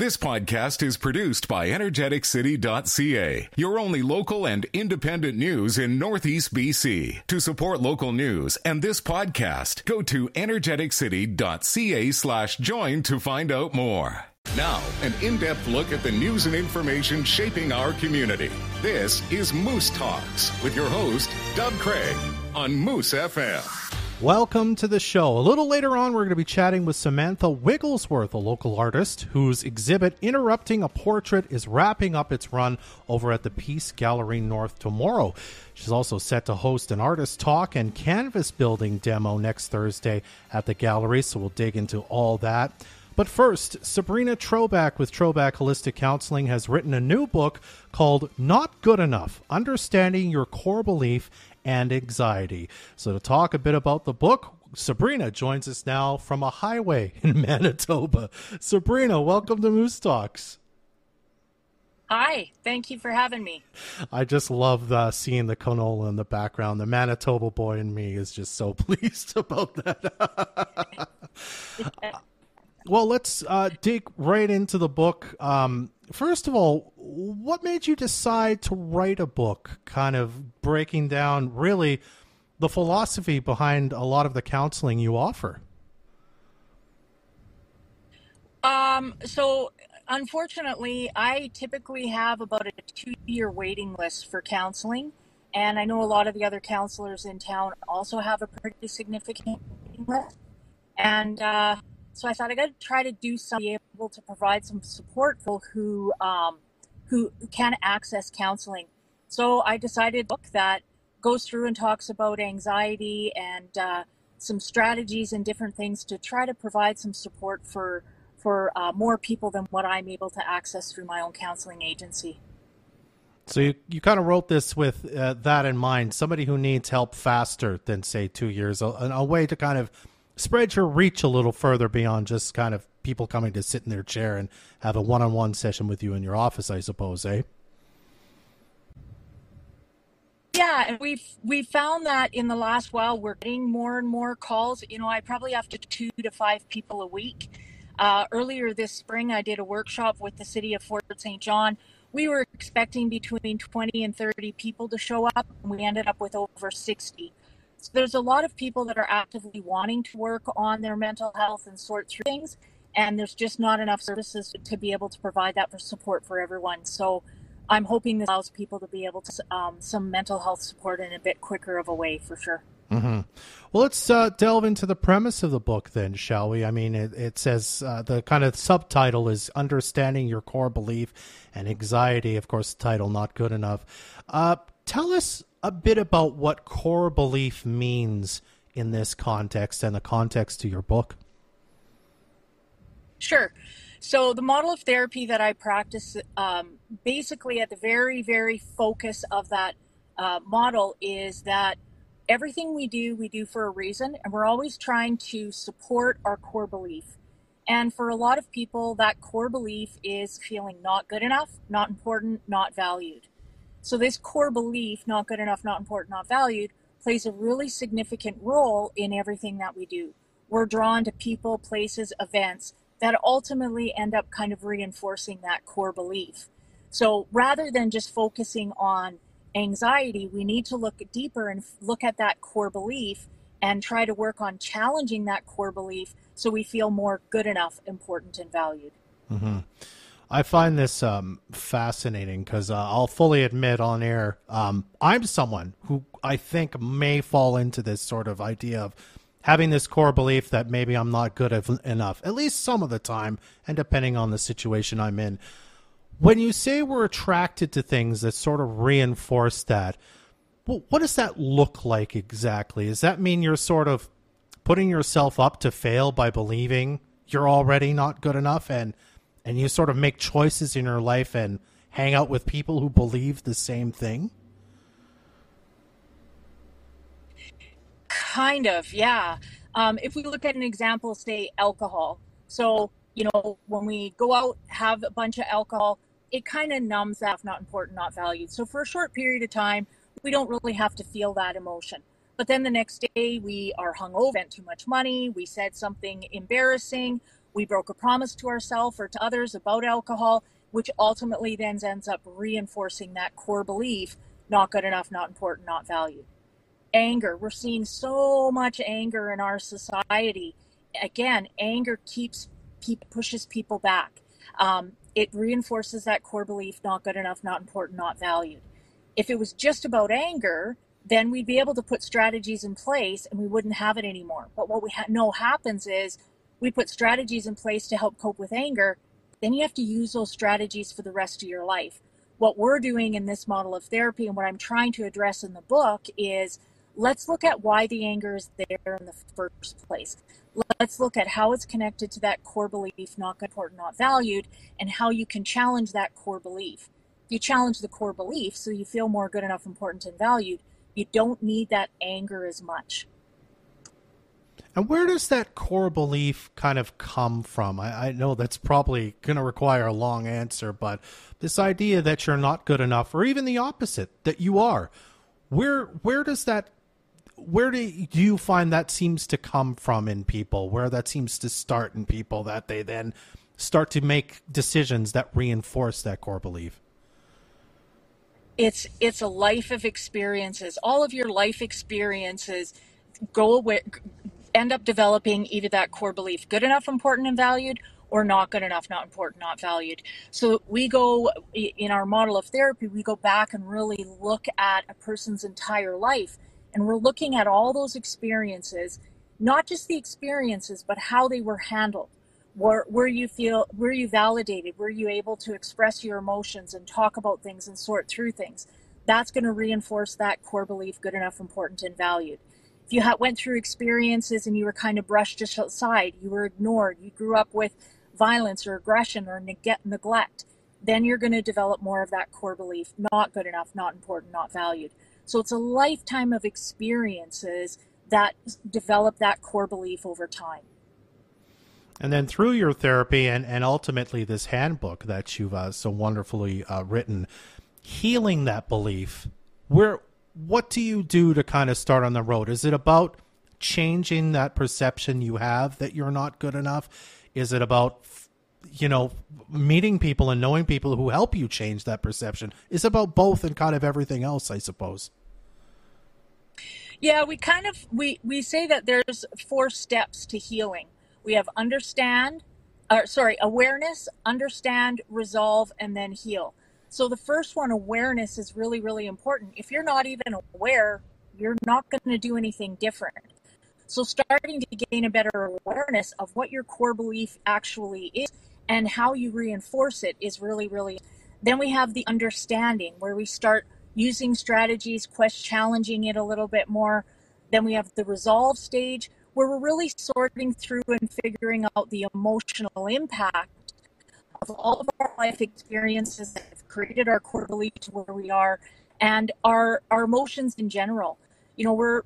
This podcast is produced by energeticcity.ca, your only local and independent news in Northeast BC. To support local news and this podcast, go to energeticcity.ca slash join to find out more. Now, an in-depth look at the news and information shaping our community. This is Moose Talks with your host, Doug Craig on Moose FM. Welcome to the show. A little later on, we're going to be chatting with Samantha Wigglesworth, a local artist whose exhibit Interrupting a Portrait is wrapping up its run over at the Peace Gallery North tomorrow. She's also set to host an artist talk and canvas building demo next Thursday at the gallery, so we'll dig into all that. But first, Sabrina Trobak with Trobak Holistic Counseling has written a new book called Not Good Enough Understanding Your Core Belief and anxiety. So, to talk a bit about the book, Sabrina joins us now from a highway in Manitoba. Sabrina, welcome to Moose Talks. Hi, thank you for having me. I just love uh, seeing the canola in the background. The Manitoba boy in me is just so pleased about that. well, let's uh, dig right into the book. Um, first of all, what made you decide to write a book, kind of breaking down really the philosophy behind a lot of the counseling you offer? Um, so unfortunately, I typically have about a two year waiting list for counseling. And I know a lot of the other counselors in town also have a pretty significant waiting list. And uh, so I thought I got to try to do something able to provide some support for who um, who can't access counseling. So I decided book that goes through and talks about anxiety and uh, some strategies and different things to try to provide some support for for uh, more people than what I'm able to access through my own counseling agency. So you, you kind of wrote this with uh, that in mind, somebody who needs help faster than say two years, a, a way to kind of spread your reach a little further beyond just kind of people coming to sit in their chair and have a one-on-one session with you in your office, I suppose, eh? Yeah, and we've we found that in the last while we're getting more and more calls. You know, I probably have to two to five people a week. Uh, earlier this spring, I did a workshop with the city of Fort St. John. We were expecting between 20 and 30 people to show up, and we ended up with over 60. So there's a lot of people that are actively wanting to work on their mental health and sort through things, and there's just not enough services to be able to provide that for support for everyone. So I'm hoping this allows people to be able to um, some mental health support in a bit quicker of a way for sure. Mm-hmm. Well, let's uh, delve into the premise of the book then, shall we? I mean, it, it says uh, the kind of subtitle is Understanding Your Core Belief and Anxiety. Of course, the title not good enough. Uh, tell us a bit about what core belief means in this context and the context to your book. Sure. So, the model of therapy that I practice, um, basically, at the very, very focus of that uh, model is that everything we do, we do for a reason, and we're always trying to support our core belief. And for a lot of people, that core belief is feeling not good enough, not important, not valued. So this core belief, not good enough, not important, not valued, plays a really significant role in everything that we do. We're drawn to people, places, events that ultimately end up kind of reinforcing that core belief. So rather than just focusing on anxiety, we need to look deeper and look at that core belief and try to work on challenging that core belief so we feel more good enough, important, and valued. Mm-hmm. I find this um, fascinating because uh, I'll fully admit on air, um, I'm someone who I think may fall into this sort of idea of having this core belief that maybe I'm not good enough, at least some of the time, and depending on the situation I'm in. When you say we're attracted to things that sort of reinforce that, well, what does that look like exactly? Does that mean you're sort of putting yourself up to fail by believing you're already not good enough and – and you sort of make choices in your life and hang out with people who believe the same thing? Kind of, yeah. Um, if we look at an example, say alcohol. So, you know, when we go out, have a bunch of alcohol, it kind of numbs that not important, not valued. So, for a short period of time, we don't really have to feel that emotion. But then the next day, we are hungover, spent too much money, we said something embarrassing, we broke a promise to ourselves or to others about alcohol, which ultimately then ends up reinforcing that core belief not good enough, not important, not valued. Anger, we're seeing so much anger in our society. Again, anger keeps people pushes people back. Um, it reinforces that core belief not good enough, not important, not valued. If it was just about anger, then we'd be able to put strategies in place and we wouldn't have it anymore. But what we ha- know happens is we put strategies in place to help cope with anger, then you have to use those strategies for the rest of your life. What we're doing in this model of therapy and what I'm trying to address in the book is let's look at why the anger is there in the first place. Let's look at how it's connected to that core belief, not good, important, not valued, and how you can challenge that core belief. You challenge the core belief so you feel more good enough, important, and valued, you don't need that anger as much. And where does that core belief kind of come from? I, I know that's probably going to require a long answer, but this idea that you're not good enough, or even the opposite, that you are, where where does that where do you find that seems to come from in people? Where that seems to start in people that they then start to make decisions that reinforce that core belief? It's it's a life of experiences. All of your life experiences go away end up developing either that core belief good enough, important, and valued, or not good enough, not important, not valued. So we go in our model of therapy, we go back and really look at a person's entire life. And we're looking at all those experiences, not just the experiences, but how they were handled. Were, were you feel were you validated? Were you able to express your emotions and talk about things and sort through things? That's going to reinforce that core belief good enough, important, and valued if you went through experiences and you were kind of brushed aside, you were ignored, you grew up with violence or aggression or neglect, then you're going to develop more of that core belief not good enough, not important, not valued. So it's a lifetime of experiences that develop that core belief over time. And then through your therapy and, and ultimately this handbook that you've uh, so wonderfully uh, written, healing that belief, where what do you do to kind of start on the road? Is it about changing that perception you have that you're not good enough? Is it about you know meeting people and knowing people who help you change that perception? Is about both and kind of everything else, I suppose. Yeah, we kind of we we say that there's four steps to healing. We have understand, or sorry, awareness, understand, resolve, and then heal. So the first one, awareness, is really, really important. If you're not even aware, you're not going to do anything different. So starting to gain a better awareness of what your core belief actually is and how you reinforce it is really, really. Then we have the understanding where we start using strategies, quest challenging it a little bit more. Then we have the resolve stage where we're really sorting through and figuring out the emotional impact of all of our life experiences that have created our core belief to where we are and our our emotions in general you know we're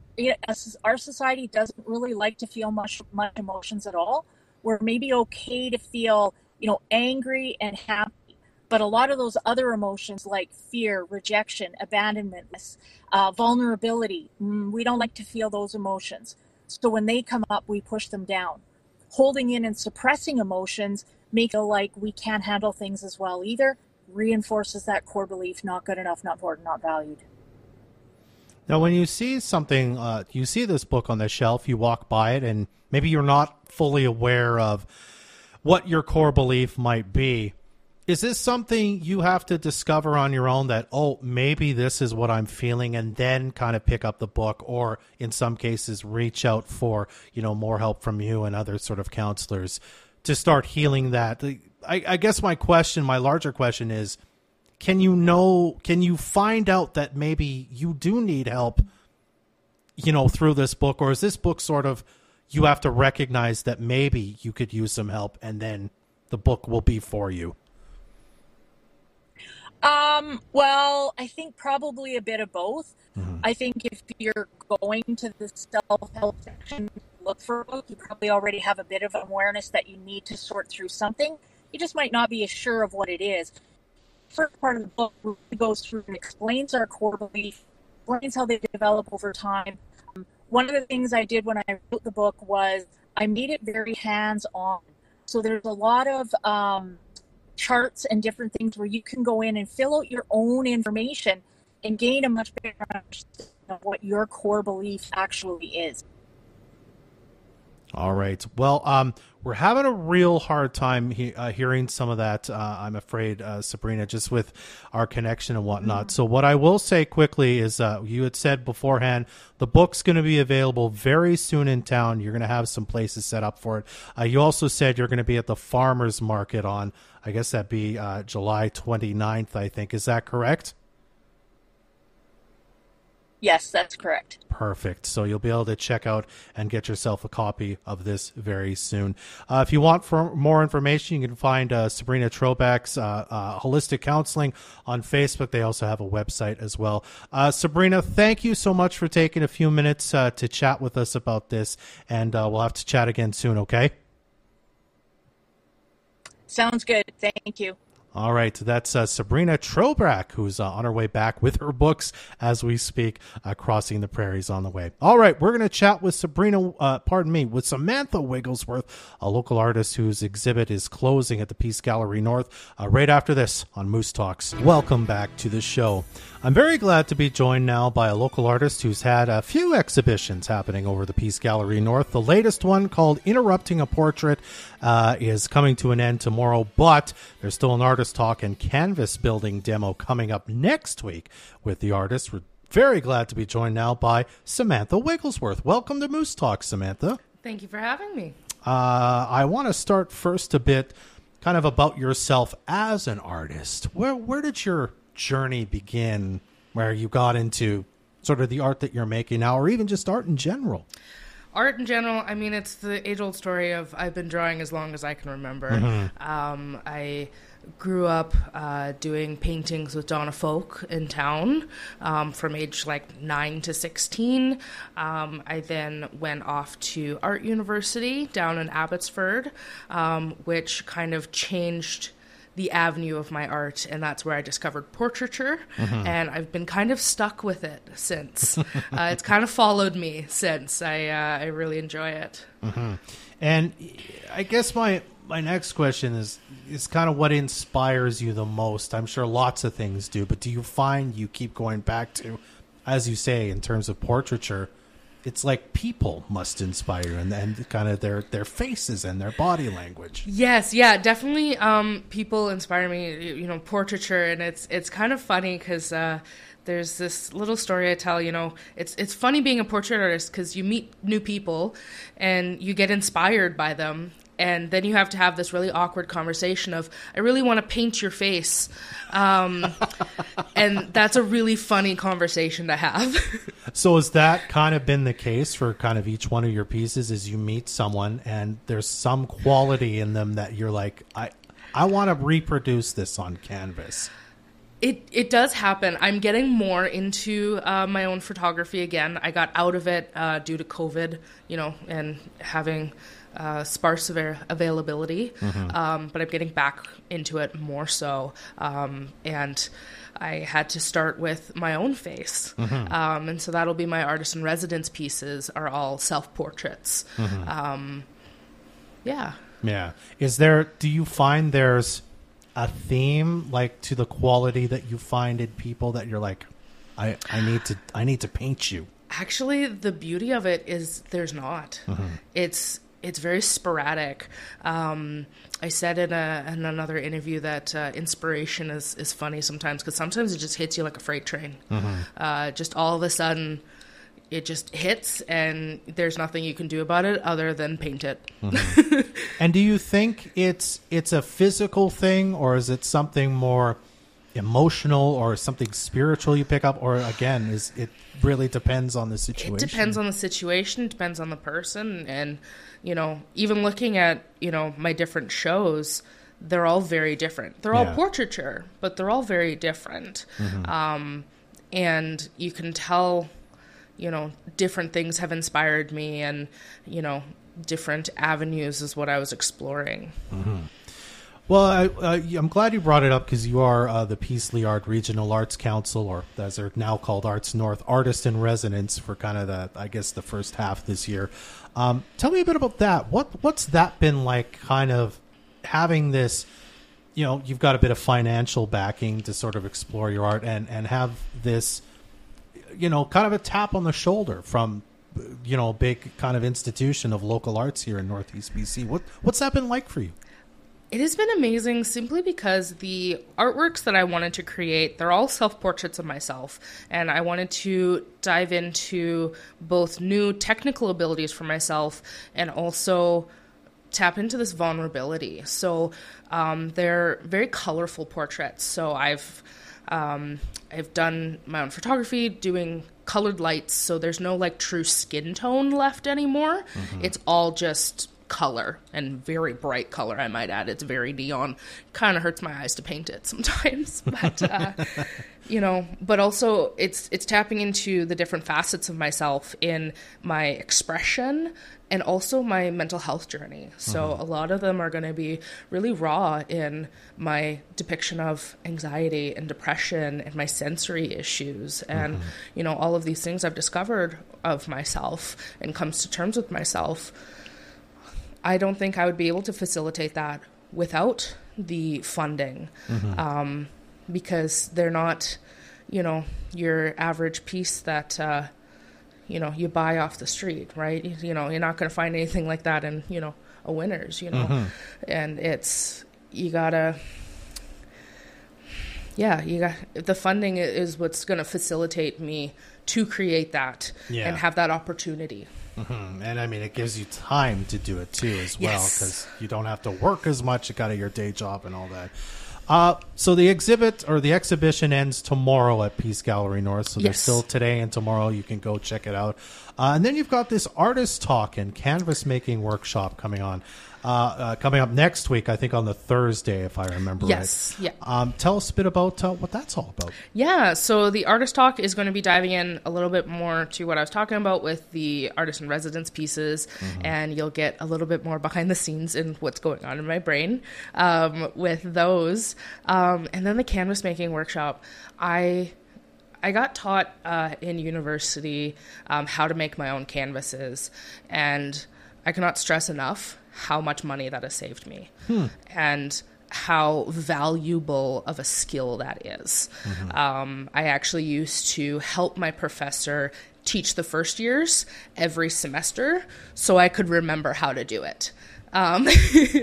our society doesn't really like to feel much much emotions at all we're maybe okay to feel you know angry and happy but a lot of those other emotions like fear rejection abandonment uh, vulnerability mm, we don't like to feel those emotions. So when they come up we push them down. Holding in and suppressing emotions make it like we can't handle things as well either reinforces that core belief not good enough not important not valued. Now when you see something uh, you see this book on the shelf you walk by it and maybe you're not fully aware of what your core belief might be is this something you have to discover on your own that oh maybe this is what i'm feeling and then kind of pick up the book or in some cases reach out for you know more help from you and other sort of counselors to start healing that. I, I guess my question, my larger question is, can you know, can you find out that maybe you do need help, you know, through this book, or is this book sort of you have to recognize that maybe you could use some help, and then the book will be for you? Um, well, I think probably a bit of both. Mm-hmm. I think if you're going to the self help section look for a book, you probably already have a bit of awareness that you need to sort through something. You just might not be as sure of what it is. First part of the book really goes through and explains our core belief, explains how they develop over time. Um, one of the things I did when I wrote the book was I made it very hands on. So there's a lot of um, charts and different things where you can go in and fill out your own information and gain a much better understanding of what your core belief actually is. All right. Well, um, we're having a real hard time he- uh, hearing some of that. Uh, I'm afraid, uh, Sabrina, just with our connection and whatnot. Mm-hmm. So, what I will say quickly is, uh, you had said beforehand, the book's going to be available very soon in town. You're going to have some places set up for it. Uh, you also said you're going to be at the farmers market on, I guess that'd be uh, July 29th. I think is that correct? Yes, that's correct. Perfect. So you'll be able to check out and get yourself a copy of this very soon. Uh, if you want for more information, you can find uh, Sabrina Trobak's uh, uh Holistic Counseling on Facebook. They also have a website as well. Uh, Sabrina, thank you so much for taking a few minutes uh, to chat with us about this, and we'll have to chat again soon, okay? Sounds good. Thank you. All right, that's uh, Sabrina Trobak, who's uh, on her way back with her books as we speak, uh, crossing the prairies on the way. All right, we're going to chat with Sabrina, uh, pardon me, with Samantha Wigglesworth, a local artist whose exhibit is closing at the Peace Gallery North, uh, right after this on Moose Talks. Welcome back to the show. I'm very glad to be joined now by a local artist who's had a few exhibitions happening over the Peace Gallery North. The latest one, called Interrupting a Portrait, uh, is coming to an end tomorrow, but there's still an artist talk and canvas building demo coming up next week with the artist. We're very glad to be joined now by Samantha Wigglesworth. Welcome to Moose Talk, Samantha. Thank you for having me. Uh, I want to start first a bit kind of about yourself as an artist. Where where did your journey begin where you got into sort of the art that you're making now, or even just art in general? Art in general, I mean, it's the age old story of I've been drawing as long as I can remember. Mm-hmm. Um, I grew up uh, doing paintings with Donna Folk in town um, from age like 9 to 16. Um, I then went off to Art University down in Abbotsford, um, which kind of changed the avenue of my art, and that's where I discovered portraiture. Mm-hmm. And I've been kind of stuck with it since. uh, it's kind of followed me since. I uh, I really enjoy it. Mm-hmm. And I guess my my next question is is kind of what inspires you the most. I'm sure lots of things do, but do you find you keep going back to, as you say, in terms of portraiture? It's like people must inspire and, and kind of their their faces and their body language yes yeah definitely um, people inspire me you know portraiture and it's it's kind of funny because uh, there's this little story I tell. You know, it's it's funny being a portrait artist because you meet new people, and you get inspired by them, and then you have to have this really awkward conversation of i really want to paint your face. Um, and that's a really funny conversation to have. So has that kind of been the case for kind of each one of your pieces is you meet someone and there's some quality in them that you're like i i want to reproduce this on canvas it it does happen. I'm getting more into uh, my own photography again. I got out of it uh, due to COVID, you know, and having uh, sparse av- availability, mm-hmm. um, but I'm getting back into it more so. Um, and I had to start with my own face. Mm-hmm. Um, and so that'll be my artist in residence pieces, are all self portraits. Mm-hmm. Um, yeah. Yeah. Is there, do you find there's a theme like to the quality that you find in people that you're like, I, I need to I need to paint you. Actually, the beauty of it is there's not. Mm-hmm. It's it's very sporadic. Um, I said in, a, in another interview that uh, inspiration is, is funny sometimes because sometimes it just hits you like a freight train. Mm-hmm. Uh, just all of a sudden, it just hits, and there's nothing you can do about it other than paint it. Mm-hmm. and do you think it's it's a physical thing, or is it something more? emotional or something spiritual you pick up or again is it really depends on the situation it depends on the situation depends on the person and you know, even looking at, you know, my different shows, they're all very different. They're all yeah. portraiture, but they're all very different. Mm-hmm. Um, and you can tell, you know, different things have inspired me and, you know, different avenues is what I was exploring. Mm-hmm. Well, I, I'm glad you brought it up because you are uh, the Peace Liard Regional Arts Council, or as they're now called Arts North, artist in residence for kind of the, I guess, the first half this year. Um, tell me a bit about that. What what's that been like? Kind of having this, you know, you've got a bit of financial backing to sort of explore your art and and have this, you know, kind of a tap on the shoulder from you know, big kind of institution of local arts here in Northeast BC. What what's that been like for you? It has been amazing simply because the artworks that I wanted to create, they're all self portraits of myself. And I wanted to dive into both new technical abilities for myself and also tap into this vulnerability. So um, they're very colorful portraits. So I've um, I've done my own photography, doing colored lights. So there's no like true skin tone left anymore. Mm-hmm. It's all just color and very bright color i might add it's very neon kind of hurts my eyes to paint it sometimes but uh, you know but also it's it's tapping into the different facets of myself in my expression and also my mental health journey so mm-hmm. a lot of them are going to be really raw in my depiction of anxiety and depression and my sensory issues and mm-hmm. you know all of these things i've discovered of myself and comes to terms with myself I don't think I would be able to facilitate that without the funding mm-hmm. um, because they're not, you know, your average piece that, uh, you know, you buy off the street, right? You, you know, you're not going to find anything like that in, you know, a Winners, you know, mm-hmm. and it's, you gotta, yeah, you got the funding is what's going to facilitate me to create that yeah. and have that opportunity. Mm-hmm. And I mean, it gives you time to do it too, as well, because yes. you don't have to work as much. You got your day job and all that. Uh, so the exhibit or the exhibition ends tomorrow at Peace Gallery North. So yes. there's still today and tomorrow. You can go check it out. Uh, and then you've got this artist talk and canvas making workshop coming on. Uh, uh, coming up next week, I think on the Thursday, if I remember yes, right. Yeah. Um, tell us a bit about uh, what that's all about. Yeah. So the artist talk is going to be diving in a little bit more to what I was talking about with the artist in residence pieces, mm-hmm. and you'll get a little bit more behind the scenes in what's going on in my brain um, with those. Um, and then the canvas making workshop, I I got taught uh, in university um, how to make my own canvases, and I cannot stress enough how much money that has saved me hmm. and how valuable of a skill that is. Mm-hmm. Um, I actually used to help my professor teach the first years every semester so I could remember how to do it. Um,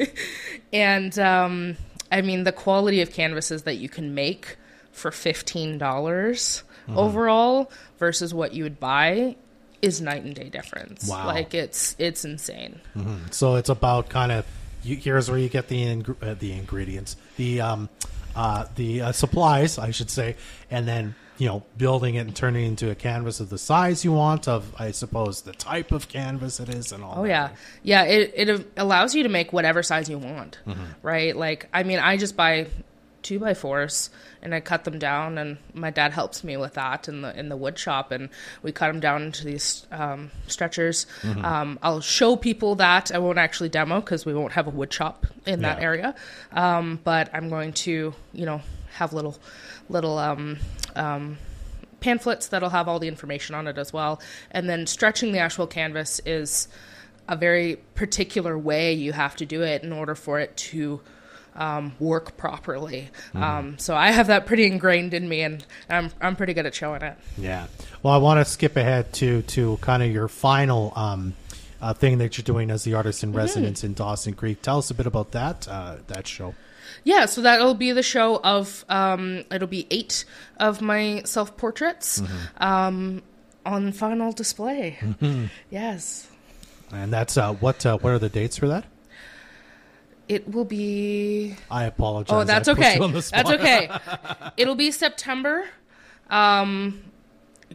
and um, I mean, the quality of canvases that you can make for $15 mm-hmm. overall versus what you would buy is night and day difference. Wow. Like it's it's insane. Mm-hmm. So it's about kind of you, here's where you get the ing- uh, the ingredients, the um, uh, the uh, supplies, I should say, and then you know building it and turning it into a canvas of the size you want, of I suppose the type of canvas it is, and all. Oh that. yeah, yeah. It it allows you to make whatever size you want, mm-hmm. right? Like I mean, I just buy two by fours and I cut them down and my dad helps me with that in the in the wood shop and we cut them down into these um, stretchers. Mm-hmm. Um, I'll show people that I won't actually demo because we won't have a wood shop in yeah. that area. Um, but I'm going to you know have little little um, um, pamphlets that'll have all the information on it as well. And then stretching the actual canvas is a very particular way you have to do it in order for it to um, work properly. Mm-hmm. Um, so I have that pretty ingrained in me, and I'm I'm pretty good at showing it. Yeah. Well, I want to skip ahead to to kind of your final. Um, uh, thing that you're doing as the artist in mm-hmm. residence mm-hmm. in Dawson Creek. Tell us a bit about that uh, that show. Yeah, so that'll be the show of um, it'll be eight of my self portraits mm-hmm. um, on final display. Mm-hmm. Yes, and that's uh, what uh, what are the dates for that? It will be. I apologize. Oh, that's okay. That's okay. It'll be September. Um,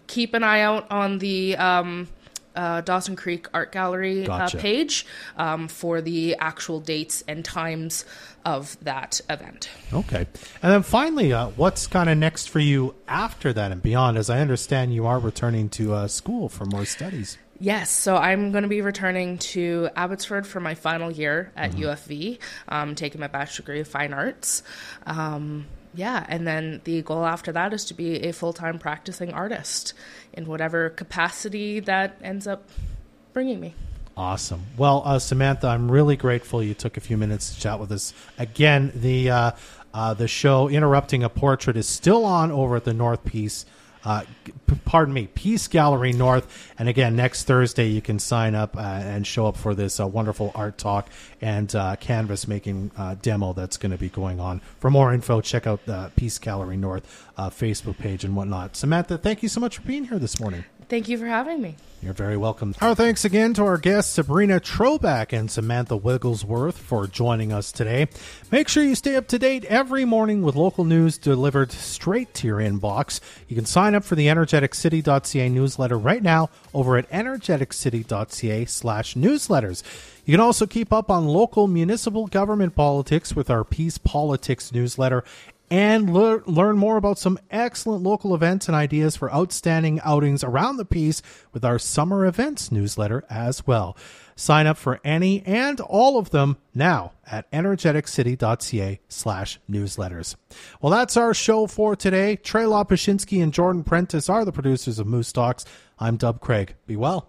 keep an eye out on the um, uh, Dawson Creek Art Gallery uh, gotcha. uh, page um, for the actual dates and times of that event. Okay. And then finally, uh, what's kind of next for you after that and beyond? As I understand, you are returning to uh, school for more studies. Yes, so I'm going to be returning to Abbotsford for my final year at Mm-hmm. UFV, um, taking my bachelor degree of fine arts. Um, yeah, and then the goal after that is to be a full time practicing artist in whatever capacity that ends up bringing me. Awesome. Well, uh, Samantha, I'm really grateful you took a few minutes to chat with us. Again, the uh, uh, the show "Interrupting a Portrait" is still on over at the North Peace. Uh, pardon me, Peace Gallery North. And again, next Thursday you can sign up uh, and show up for this uh, wonderful art talk and uh, canvas making uh, demo that's going to be going on. For more info, check out the Peace Gallery North uh, Facebook page and whatnot. Samantha, thank you so much for being here this morning. Thank you for having me. You're very welcome. Our thanks again to our guests Sabrina Trobak and Samantha Wigglesworth for joining us today. Make sure you stay up to date every morning with local news delivered straight to your inbox. You can sign up for the energeticcity.ca newsletter right now over at energeticcity.ca slash newsletters. You can also keep up on local municipal government politics with our Peace Politics newsletter and lear- learn more about some excellent local events and ideas for outstanding outings around the Peace with our summer events newsletter as well. Sign up for any and all of them now at energeticcity.ca slash newsletters. Well, that's our show for today. Trey Lopashinsky and Jordan Prentice are the producers of Moose Talks. I'm Doug Craig. Be well.